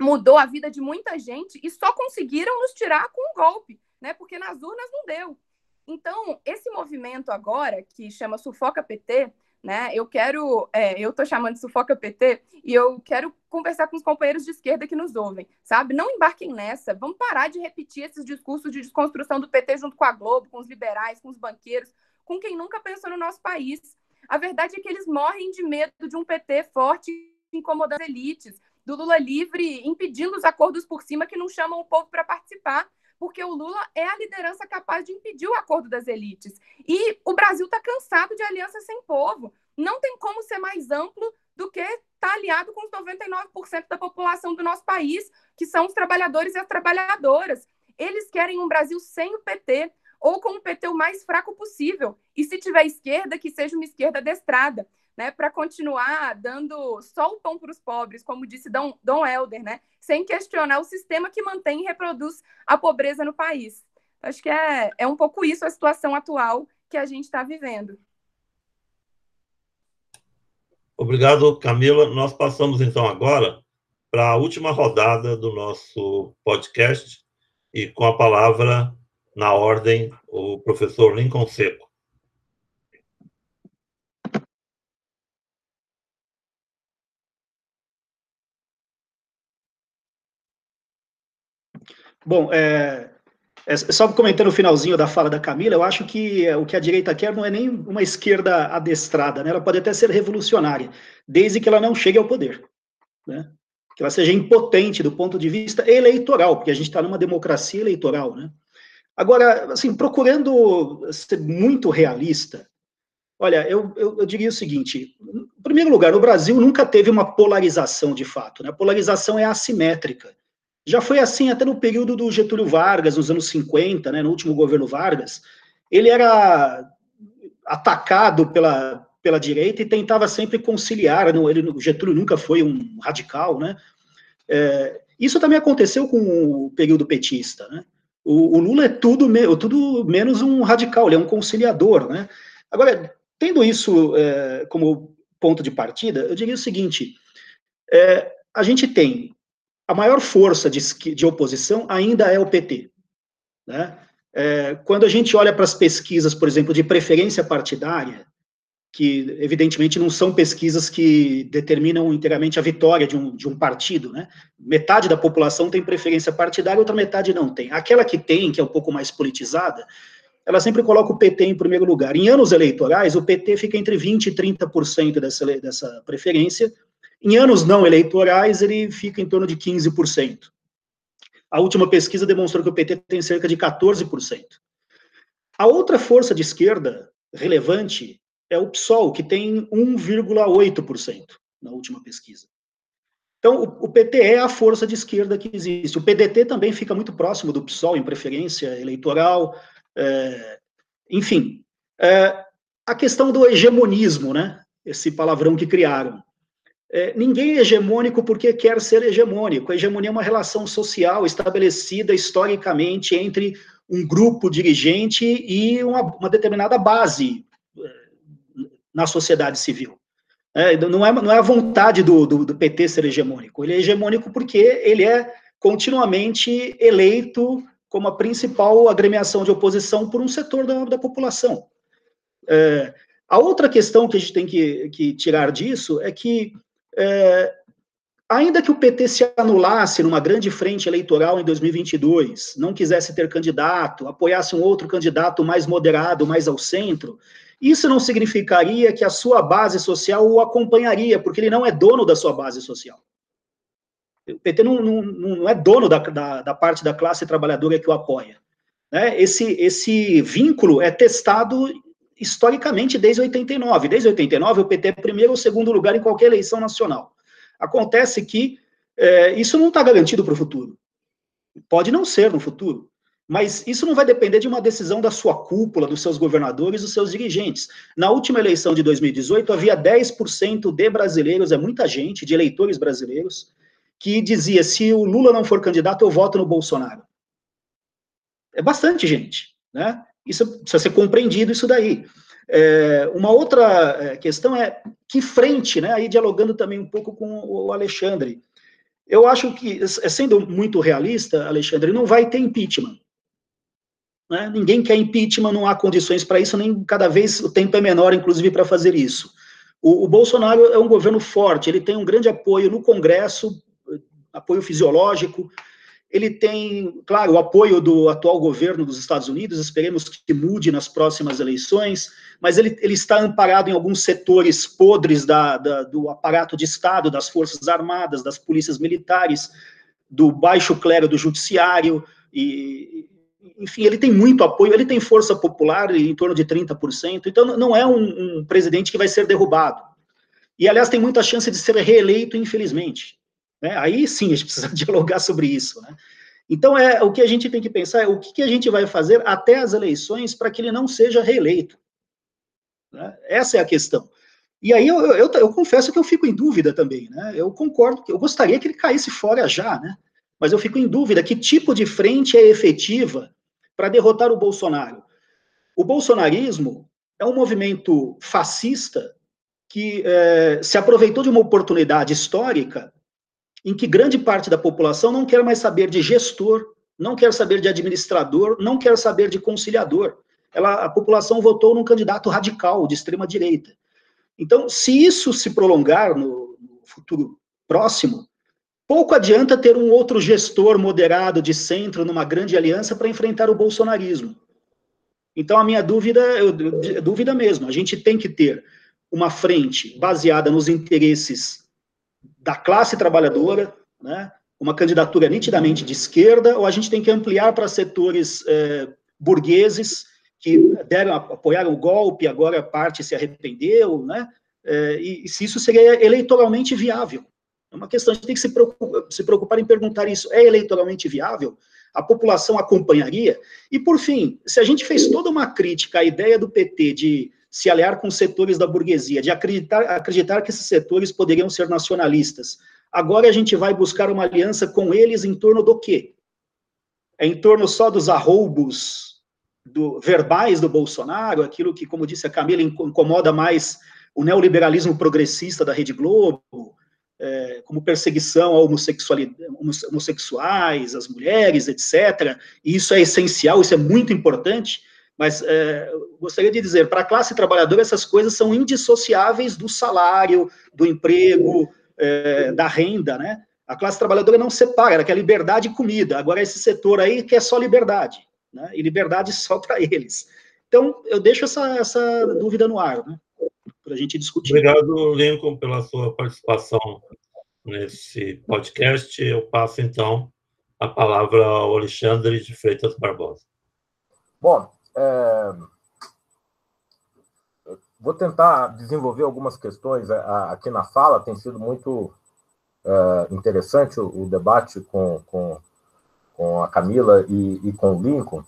mudou a vida de muita gente e só conseguiram nos tirar com um golpe, né? Porque nas urnas não deu. Então, esse movimento agora, que chama Sufoca PT, né? Eu quero, é, eu estou chamando de Sufoca PT e eu quero conversar com os companheiros de esquerda que nos ouvem, sabe? Não embarquem nessa, vamos parar de repetir esses discursos de desconstrução do PT junto com a Globo, com os liberais, com os banqueiros, com quem nunca pensou no nosso país. A verdade é que eles morrem de medo de um PT forte incomodando as elites, do Lula livre impedindo os acordos por cima que não chamam o povo para participar, porque o Lula é a liderança capaz de impedir o acordo das elites. E o Brasil está cansado de aliança sem povo. Não tem como ser mais amplo do que estar tá aliado com os 99% da população do nosso país, que são os trabalhadores e as trabalhadoras. Eles querem um Brasil sem o PT, ou com o PT o mais fraco possível. E se tiver esquerda, que seja uma esquerda destrada né, para continuar dando só o pão para os pobres, como disse Dom, Dom Helder, né, sem questionar o sistema que mantém e reproduz a pobreza no país. Acho que é, é um pouco isso a situação atual que a gente está vivendo. Obrigado, Camila. Nós passamos então agora para a última rodada do nosso podcast e com a palavra na ordem o professor Lincoln Seco. Bom, é, é, só comentando o finalzinho da fala da Camila, eu acho que é, o que a direita quer não é nem uma esquerda adestrada, né? ela pode até ser revolucionária, desde que ela não chegue ao poder, né? que ela seja impotente do ponto de vista eleitoral, porque a gente está numa democracia eleitoral. Né? Agora, assim, procurando ser muito realista, olha, eu, eu, eu diria o seguinte: em primeiro lugar, o Brasil nunca teve uma polarização de fato, né? a polarização é assimétrica. Já foi assim até no período do Getúlio Vargas, nos anos 50, né, no último governo Vargas. Ele era atacado pela, pela direita e tentava sempre conciliar. Não, ele, Getúlio nunca foi um radical, né? É, isso também aconteceu com o período petista, né? O, o, Lula é tudo, tudo menos um radical, ele é um conciliador, né? Agora, tendo isso é, como ponto de partida, eu diria o seguinte: é, a gente tem a maior força de, de oposição ainda é o PT. Né? É, quando a gente olha para as pesquisas, por exemplo, de preferência partidária, que evidentemente não são pesquisas que determinam inteiramente a vitória de um, de um partido, né? Metade da população tem preferência partidária, outra metade não tem. Aquela que tem, que é um pouco mais politizada, ela sempre coloca o PT em primeiro lugar. Em anos eleitorais, o PT fica entre 20% e 30% dessa, dessa preferência, em anos não eleitorais, ele fica em torno de 15%. A última pesquisa demonstrou que o PT tem cerca de 14%. A outra força de esquerda relevante é o PSOL, que tem 1,8% na última pesquisa. Então, o, PT é a força de esquerda que existe. O PDT também fica muito próximo do PSOL em preferência eleitoral. É, enfim, é, a questão do hegemonismo, né? Esse palavrão que criaram. É, ninguém é hegemônico porque quer ser hegemônico. A hegemonia é uma relação social estabelecida historicamente entre um grupo dirigente e uma, uma determinada base é, na sociedade civil. É, não, é, não é a vontade do, do, do, PT ser hegemônico. Ele é hegemônico porque ele é continuamente eleito como a principal agremiação de oposição por um setor da, da população. É, a outra questão que a gente tem que, que tirar disso é que é, ainda que o PT se anulasse numa grande frente eleitoral em 2022, não quisesse ter candidato, apoiasse um outro candidato mais moderado, mais ao centro, isso não significaria que a sua base social o acompanharia, porque ele não é dono da sua base social. O PT não, não, não é dono da, da, da, parte da classe trabalhadora que o apoia. Né? Esse, esse vínculo é testado historicamente desde 89. Desde 89, o PT é primeiro ou segundo lugar em qualquer eleição nacional. Acontece que é, isso não está garantido para o futuro. Pode não ser no futuro, mas isso não vai depender de uma decisão da sua cúpula, dos seus governadores, dos seus dirigentes. Na última eleição de 2018, havia 10% de brasileiros, é muita gente, de eleitores brasileiros, que dizia: se o Lula não for candidato, eu voto no Bolsonaro. É bastante gente, né? Isso precisa ser compreendido, isso daí. É, uma outra é, questão é que frente, né, aí dialogando também um pouco com o Alexandre, eu acho que, é, sendo muito realista, Alexandre, não vai ter impeachment. Né? Ninguém quer impeachment, não há condições para isso, nem cada vez o tempo é menor, inclusive, para fazer isso. O, o Bolsonaro é um governo forte, ele tem um grande apoio no Congresso, apoio fisiológico, ele tem, claro, o apoio do atual governo dos Estados Unidos, esperemos que mude nas próximas eleições, mas ele, ele está amparado em alguns setores podres da, da, do aparato de Estado, das Forças Armadas, das polícias militares, do baixo clero do judiciário, e, enfim, ele tem muito apoio, ele tem força popular em torno de 30%, então não é um, um presidente que vai ser derrubado. E, aliás, tem muita chance de ser reeleito, infelizmente. Né? Aí sim, a gente *laughs* precisa dialogar sobre isso. Né? Então, é, o que a gente tem que pensar é o que, que a gente vai fazer até as eleições para que ele não seja reeleito. Né? Essa é a questão. E aí eu, eu, eu, confesso que eu fico em dúvida também. Né? Eu concordo, eu gostaria que ele caísse fora já, né? mas eu fico em dúvida que tipo de frente é efetiva para derrotar o Bolsonaro. O bolsonarismo é um movimento fascista que é, se aproveitou de uma oportunidade histórica em que grande parte da população não quer mais saber de gestor, não quer saber de administrador, não quer saber de conciliador. Ela, a população votou num candidato radical, de extrema direita. Então, se isso se prolongar no, futuro próximo, pouco adianta ter um outro gestor moderado de centro numa grande aliança para enfrentar o bolsonarismo. Então, a minha dúvida, eu, dúvida mesmo, a gente tem que ter uma frente baseada nos interesses da classe trabalhadora, né, uma candidatura nitidamente de esquerda, ou a gente tem que ampliar para setores é, burgueses que deram, apoiaram o golpe, agora parte se arrependeu, né, é, e, e, se isso seria eleitoralmente viável. É uma questão, a gente tem que se preocupar, se preocupar em perguntar isso, é eleitoralmente viável? A população acompanharia? E, por fim, se a gente fez toda uma crítica à ideia do PT de se aliar com setores da burguesia, de acreditar, acreditar que esses setores poderiam ser nacionalistas. Agora a gente vai buscar uma aliança com eles em torno do quê? É em torno só dos arroubos do, verbais do Bolsonaro, aquilo que, como disse a Camila, incomoda mais o neoliberalismo progressista da Rede Globo, é, como perseguição a homossexuais, às mulheres, etc. E isso é essencial, isso é muito importante, mas é, gostaria de dizer, para a classe trabalhadora, essas coisas são indissociáveis do salário, do emprego, é, da renda, né? A classe trabalhadora não separa, ela quer liberdade e comida. Agora, esse setor aí quer só liberdade, né? E liberdade só para eles. Então, eu deixo essa, essa dúvida no ar, né? Para a gente discutir. Obrigado, Lincoln, pela sua participação nesse podcast. Eu passo, então, a palavra ao Alexandre de Freitas Barbosa. Bom, é... Vou tentar desenvolver algumas questões é, aqui na fala, tem sido muito é, interessante o, debate com, com, com a Camila e, e, com o Lincoln.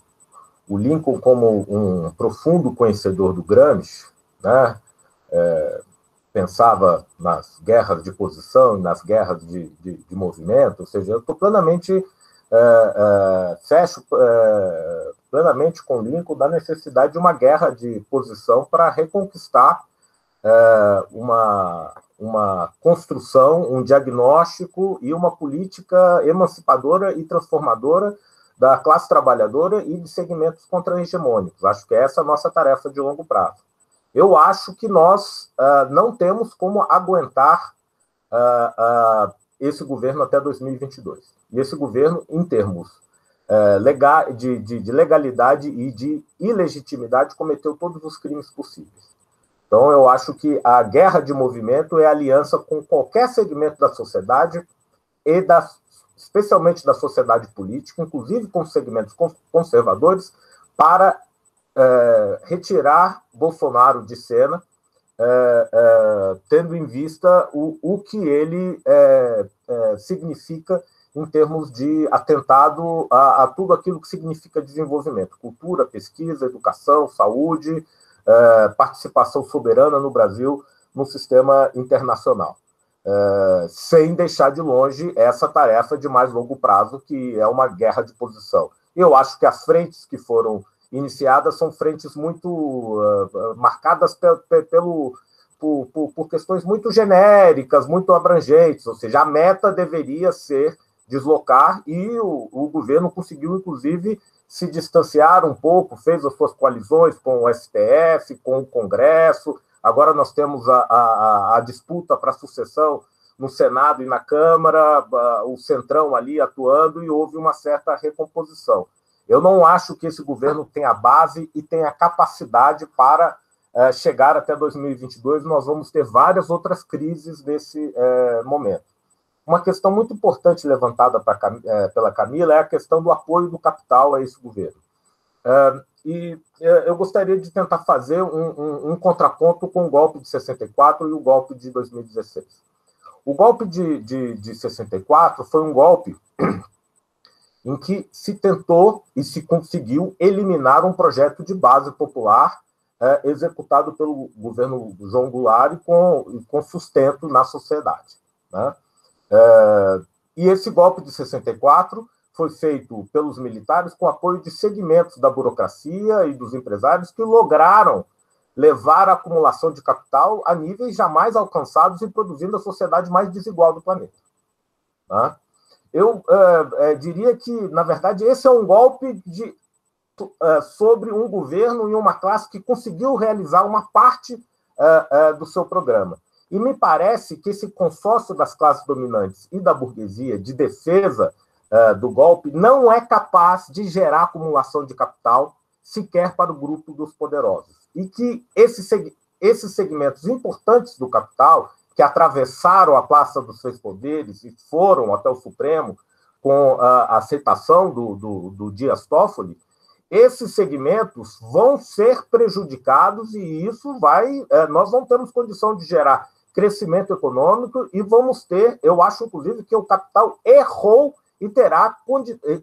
O Lincoln, como um profundo conhecedor do Gramsci, né, é, pensava nas guerras de posição, nas guerras de, de, de movimento, ou seja, eu estou plenamente é, é, fecho é, plenamente com Lincoln da necessidade de uma guerra de posição para reconquistar é, uma, uma construção, um diagnóstico e uma política emancipadora e transformadora da classe trabalhadora e de segmentos contra-hegemônicos. Acho que essa é a nossa tarefa de longo prazo. Eu acho que nós uh, não temos como aguentar uh, esse governo até 2022. E esse governo, em termos é, legal, de, de, de, legalidade e de ilegitimidade, cometeu todos os crimes possíveis. Então, eu acho que a guerra de movimento é aliança com qualquer segmento da sociedade, e da, especialmente da sociedade política, inclusive com segmentos conservadores, para é, retirar Bolsonaro de cena é, é, tendo em vista o, o que ele é, é, significa em termos de atentado a, a, tudo aquilo que significa desenvolvimento, cultura, pesquisa, educação, saúde, é, participação soberana no Brasil no sistema internacional. É, sem deixar de longe essa tarefa de mais longo prazo, que é uma guerra de posição. Eu acho que as frentes que foram iniciadas são frentes muito uh, marcadas pe pe pelo, por, por, por, questões muito genéricas, muito abrangentes, ou seja, a meta deveria ser deslocar e o, o governo conseguiu, inclusive, se distanciar um pouco, fez as suas coalizões com o STF, com o Congresso, agora nós temos a, a, a disputa para a sucessão no Senado e na Câmara, o Centrão ali atuando, e houve uma certa recomposição. Eu não acho que esse governo tenha base e tenha capacidade para é, chegar até 2022. Nós vamos ter várias outras crises nesse é, momento. Uma questão muito importante levantada pra, é, pela Camila é a questão do apoio do capital a esse governo. E eu gostaria de tentar fazer um, um, um, contraponto com o golpe de 64 e o golpe de 2016. O golpe de, de, de 64 foi um golpe em que se tentou e se conseguiu eliminar um projeto de base popular é, executado pelo governo João Goulart e com, com sustento na sociedade. Né? É, e esse golpe de 64 foi feito pelos militares com apoio de segmentos da burocracia e dos empresários que lograram levar a acumulação de capital a níveis jamais alcançados e produzindo a sociedade mais desigual do planeta. Né? Eu é, é, diria que, na verdade, esse é um golpe de, é, sobre um governo e uma classe que conseguiu realizar uma parte é, é, do seu programa. E me parece que esse consórcio das classes dominantes e da burguesia de defesa é, do golpe não é capaz de gerar acumulação de capital sequer para o grupo dos poderosos. E que esses, esses segmentos importantes do capital que atravessaram a Praça dos Três Poderes e foram até o Supremo com a aceitação do, do, do Dias Toffoli, esses segmentos vão ser prejudicados e isso vai. É, nós não temos condição de gerar crescimento econômico e vamos ter, eu acho, inclusive, que o capital errou e terá,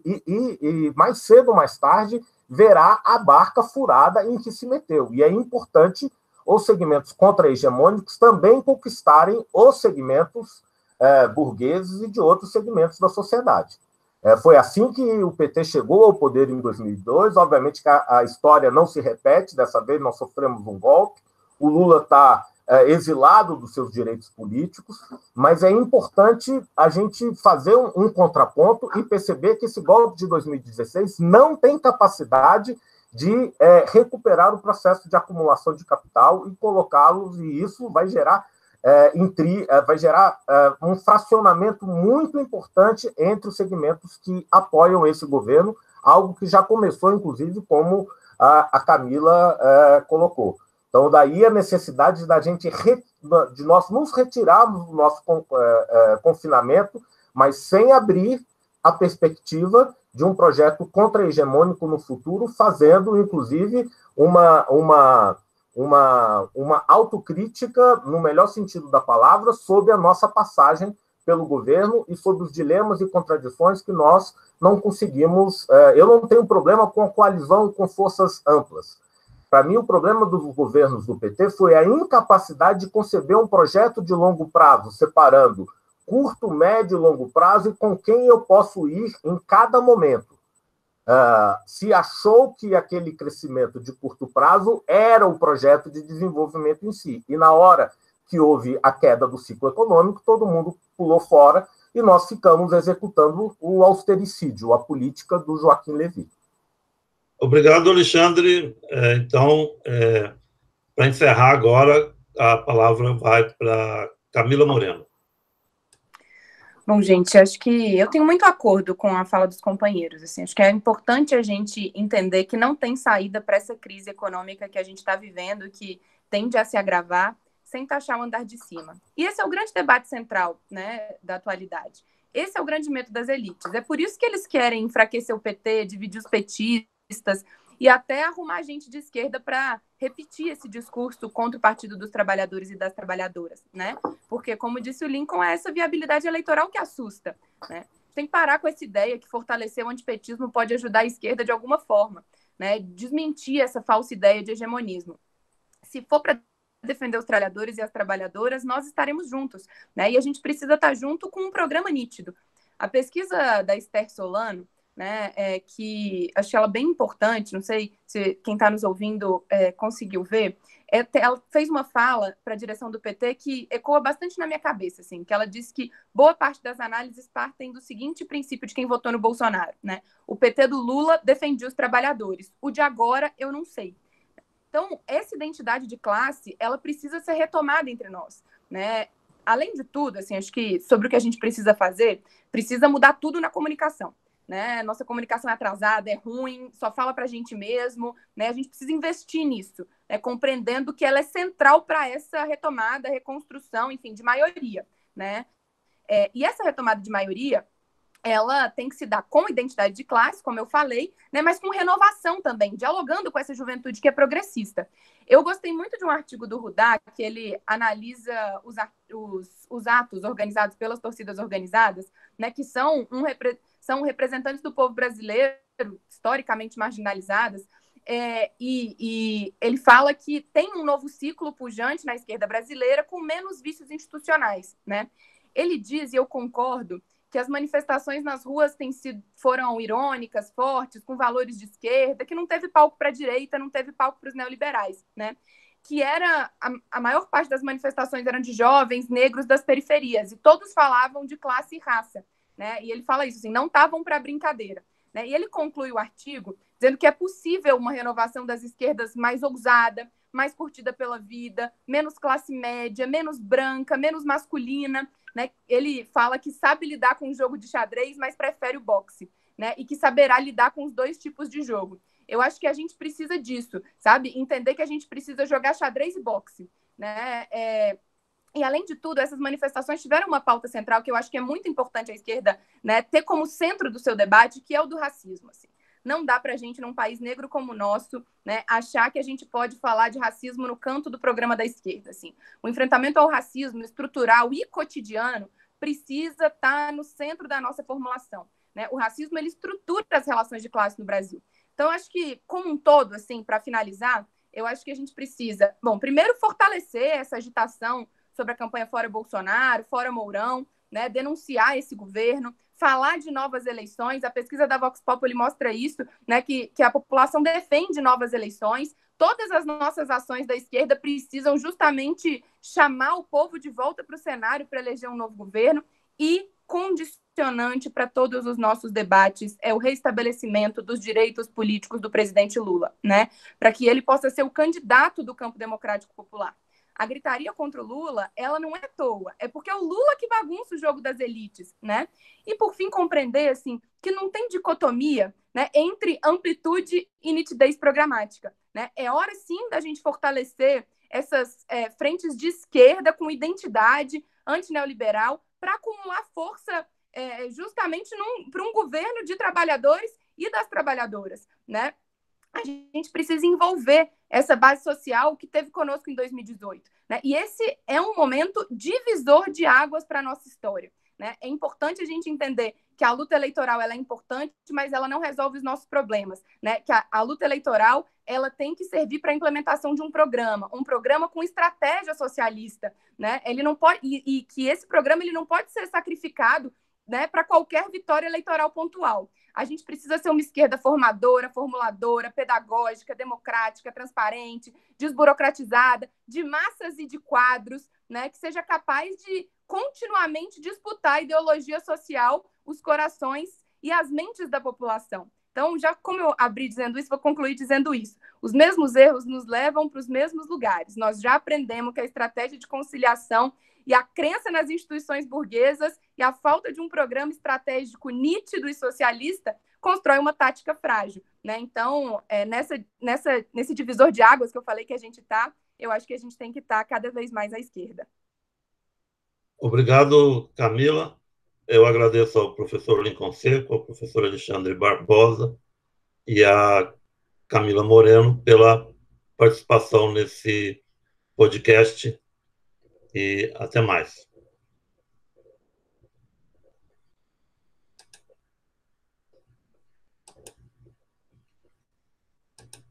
e, e, e mais cedo ou mais tarde, verá a barca furada em que se meteu. E é importante os segmentos contra-hegemônicos também conquistarem os segmentos é, burgueses e de outros segmentos da sociedade. É, foi assim que o PT chegou ao poder em 2002. Obviamente que a, a história não se repete, dessa vez nós sofremos um golpe. O Lula está é, exilado dos seus direitos políticos, mas é importante a gente fazer um, um contraponto e perceber que esse golpe de 2016 não tem capacidade de é, recuperar o processo de acumulação de capital e colocá-los, e isso vai gerar, é, intri, é, vai gerar é, um fracionamento muito importante entre os segmentos que apoiam esse governo, algo que já começou, inclusive, como a, a Camila é, colocou. Então, daí a necessidade da gente, re, de nós nos retirarmos do nosso é, confinamento, mas sem abrir a perspectiva de um projeto contra-hegemônico no futuro, fazendo, inclusive, uma, uma, uma, uma autocrítica, no melhor sentido da palavra, sobre a nossa passagem pelo governo e sobre os dilemas e contradições que nós não conseguimos. É, eu não tenho problema com a coalizão com forças amplas. Para mim, o problema dos governos do PT foi a incapacidade de conceber um projeto de longo prazo, separando curto, médio e longo prazo e com quem eu posso ir em cada momento. Uh, se achou que aquele crescimento de curto prazo era o projeto de desenvolvimento em si. E na hora que houve a queda do ciclo econômico, todo mundo pulou fora e nós ficamos executando o austericídio, a política do Joaquim Levy. Obrigado, Alexandre. É, então, é, para encerrar agora, a palavra vai para Camila Moreno. Bom, gente, acho que eu tenho muito acordo com a fala dos companheiros. Assim, acho que é importante a gente entender que não tem saída para essa crise econômica que a gente está vivendo, que tende a se agravar, sem taxar o andar de cima. E esse é o grande debate central né, da atualidade. Esse é o grande medo das elites. É por isso que eles querem enfraquecer o PT, dividir os petistas, e até arrumar gente de esquerda para repetir esse discurso contra o Partido dos Trabalhadores e das Trabalhadoras, né? Porque, como disse o Lincoln, é essa viabilidade eleitoral que assusta, né? Tem que parar com essa ideia que fortalecer o antipetismo pode ajudar a esquerda de alguma forma, né? Desmentir essa falsa ideia de hegemonismo. Se for para defender os trabalhadores e as trabalhadoras, nós estaremos juntos, né? E a gente precisa estar junto com um programa nítido. A pesquisa da Esther Solano, né, é, que achei ela bem importante, não sei se quem está nos ouvindo é, conseguiu ver, é, ela fez uma fala para a direção do PT que ecoa bastante na minha cabeça, assim, que ela disse que boa parte das análises partem do seguinte princípio de quem votou no Bolsonaro, né? O PT do Lula defendia os trabalhadores, o de agora eu não sei. Então, essa identidade de classe, ela precisa ser retomada entre nós, né? além de tudo, assim, acho que sobre o que a gente precisa fazer, precisa mudar tudo na comunicação. Né? Nossa comunicação é atrasada, é ruim, só fala para a gente mesmo, né? A gente precisa investir nisso, né? compreendendo que ela é central para essa retomada, reconstrução, enfim, de maioria, né? É, e essa retomada de maioria, ela tem que se dar com identidade de classe, como eu falei, né, mas com renovação também, dialogando com essa juventude que é progressista. Eu gostei muito de um artigo do Rudá, que ele analisa os, os, os atos organizados pelas torcidas organizadas, né, que são, um, são representantes do povo brasileiro, historicamente marginalizadas, é, e, e, ele fala que tem um novo ciclo pujante na esquerda brasileira com menos vícios institucionais, né? Ele diz, e eu concordo, que as manifestações nas ruas têm sido, foram irônicas, fortes, com valores de esquerda, que não teve palco para a direita, não teve palco para os neoliberais, né? Que era a, a, maior parte das manifestações eram de jovens negros das periferias e todos falavam de classe e raça, né? E ele fala isso assim, não estavam para brincadeira, né? E ele conclui o artigo dizendo que é possível uma renovação das esquerdas mais ousada, mais curtida pela vida, menos classe média, menos branca, menos masculina, né? Ele fala que sabe lidar com o jogo de xadrez, mas prefere o boxe, né? E que saberá lidar com os dois tipos de jogo. Eu acho que a gente precisa disso, sabe? Entender que a gente precisa jogar xadrez e boxe, né? É... E além de tudo, essas manifestações tiveram uma pauta central que eu acho que é muito importante a esquerda, né, ter como centro do seu debate, que é o do racismo. Assim. Não dá para a gente, num país negro como o nosso, né, achar que a gente pode falar de racismo no canto do programa da esquerda. Assim. O enfrentamento ao racismo estrutural e cotidiano precisa estar tá no centro da nossa formulação. Né? O racismo ele estrutura as relações de classe no Brasil. Então, acho que, como um todo, assim, para finalizar, eu acho que a gente precisa, bom, primeiro fortalecer essa agitação sobre a campanha Fora Bolsonaro, Fora Mourão, né, denunciar esse governo, falar de novas eleições. A pesquisa da Vox Populi mostra isso, né, que, que a população defende novas eleições. Todas as nossas ações da esquerda precisam justamente chamar o povo de volta para o cenário para eleger um novo governo e condicionante para todos os nossos debates é o restabelecimento dos direitos políticos do presidente Lula, né? Para que ele possa ser o candidato do campo democrático popular a gritaria contra o Lula, ela não é à toa, é porque é o Lula que bagunça o jogo das elites, né? E por fim compreender assim que não tem dicotomia, né, entre amplitude e nitidez programática, né? É hora sim da gente fortalecer essas é, frentes de esquerda com identidade antineoliberal para acumular força é, justamente para um governo de trabalhadores e das trabalhadoras, né? A gente precisa envolver essa base social que teve conosco em 2018. Né? E esse é um momento divisor de águas para a nossa história. Né? É importante a gente entender que a luta eleitoral ela é importante, mas ela não resolve os nossos problemas. Né? Que a, a luta eleitoral ela tem que servir para a implementação de um programa, um programa com estratégia socialista. Né? Ele não pode, e, e que esse programa ele não pode ser sacrificado né, para qualquer vitória eleitoral pontual. A gente precisa ser uma esquerda formadora, formuladora, pedagógica, democrática, transparente, desburocratizada, de massas e de quadros, né, que seja capaz de continuamente disputar a ideologia social, os corações e as mentes da população. Então, já como eu abri dizendo isso, vou concluir dizendo isso. Os mesmos erros nos levam para os mesmos lugares. Nós já aprendemos que a estratégia de conciliação e a crença nas instituições burguesas e a falta de um programa estratégico nítido e socialista constrói uma tática frágil. Né? Então, é, nessa, nessa, nesse divisor de águas que eu falei que a gente está, eu acho que a gente tem que estar tá cada vez mais à esquerda. Obrigado, Camila. Eu agradeço ao professor Lincoln Seco, ao professor Alexandre Barbosa e a Camila Moreno pela participação nesse podcast e até mais.